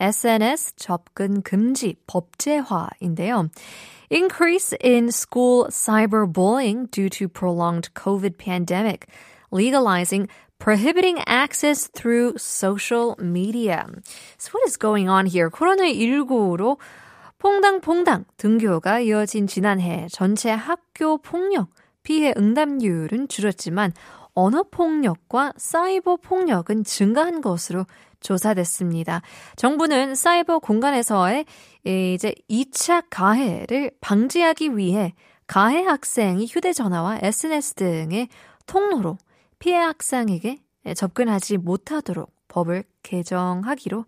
SNS 접근 금지 법제화인데요. Increase in school cyberbullying due to prolonged COVID pandemic, legalizing prohibiting access through social media. So what is going on here? 코로나19로 퐁당퐁당 등교가 이어진 지난해 전체 학교 폭력 피해 응답률은 줄었지만 언어 폭력과 사이버 폭력은 증가한 것으로 조사됐습니다. 정부는 사이버 공간에서의 이제 2차 가해를 방지하기 위해 가해 학생이 휴대전화와 SNS 등의 통로로 피해 학생에게 접근하지 못하도록 법을 개정하기로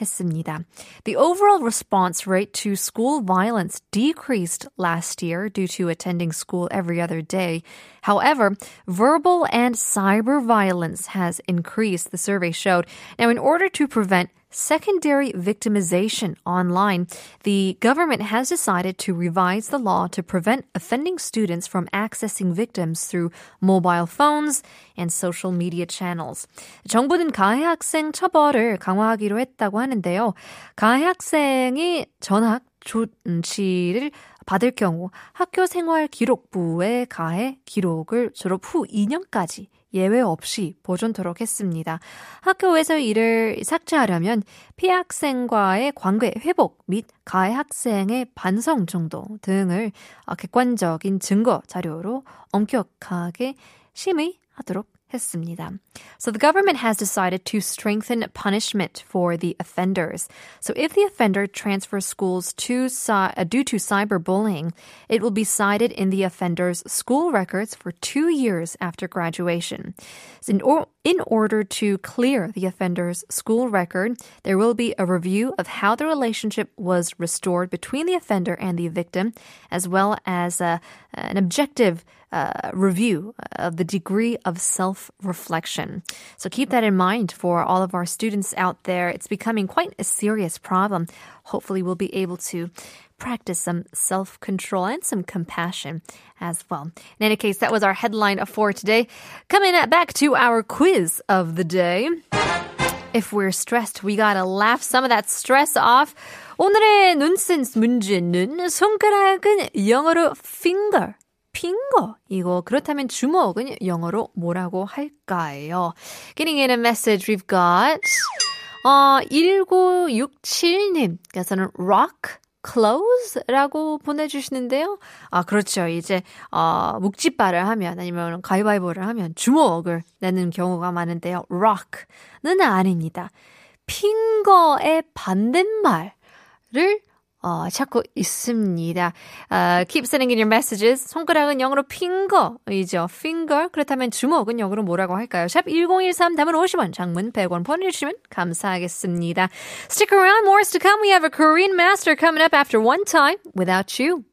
했습니다. The overall response rate to school violence decreased last year due to attending school every other day. However, verbal and cyber violence has increased, the survey showed. Now, in order to prevent secondary victimization online, the government has decided to revise the law to prevent offending students from accessing victims through mobile phones and social media channels. 정부는 가해 학생 처벌을 강화하기로 했다고 하는데요. 가해 학생이 전학 조치를 받을 경우 학교 생활 기록부에 가해 기록을 졸업 후 2년까지 예외 없이 보존토록 했습니다. 학교에서 이를 삭제하려면 피해 학생과의 관계 회복 및 가해 학생의 반성 정도 등을 객관적인 증거 자료로 엄격하게 심의하도록 했습니다. So the government has decided to strengthen punishment for the offenders. So if the offender transfers schools to uh, due to cyberbullying, it will be cited in the offender's school records for two years after graduation. So in, or, in order to clear the offender's school record, there will be a review of how the relationship was restored between the offender and the victim, as well as uh, an objective uh, review of the degree of self reflection. So keep that in mind for all of our students out there. It's becoming quite a serious problem. Hopefully, we'll be able to practice some self control and some compassion as well. In any case, that was our headline for today. Coming back to our quiz of the day. If we're stressed, we gotta laugh some of that stress off. 오늘의 nonsense 문제는 손가락은 영어로 finger. 핑거. 이거 그렇다면 주먹은 영어로 뭐라고 할까요? Getting in a message we've got 어 1967님께서는 rock close라고 보내주시는데요. 아, 그렇죠. 이제, 어, 묵찌빠를 하면, 아니면 가위바위보를 하면 주먹을 내는 경우가 많은데요. rock는 아닙니다. 핑거의 반대말을 어, 찾고 있습니다. Uh, keep sending in your messages. 손가락은 영어로 finger이죠. finger. 그렇다면 주먹은 영어로 뭐라고 할까요? 샵 1013 담은 50원, 장문 100원 보내주시면 감사하겠습니다. Stick around, more to come. We have a Korean master coming up after one time without you.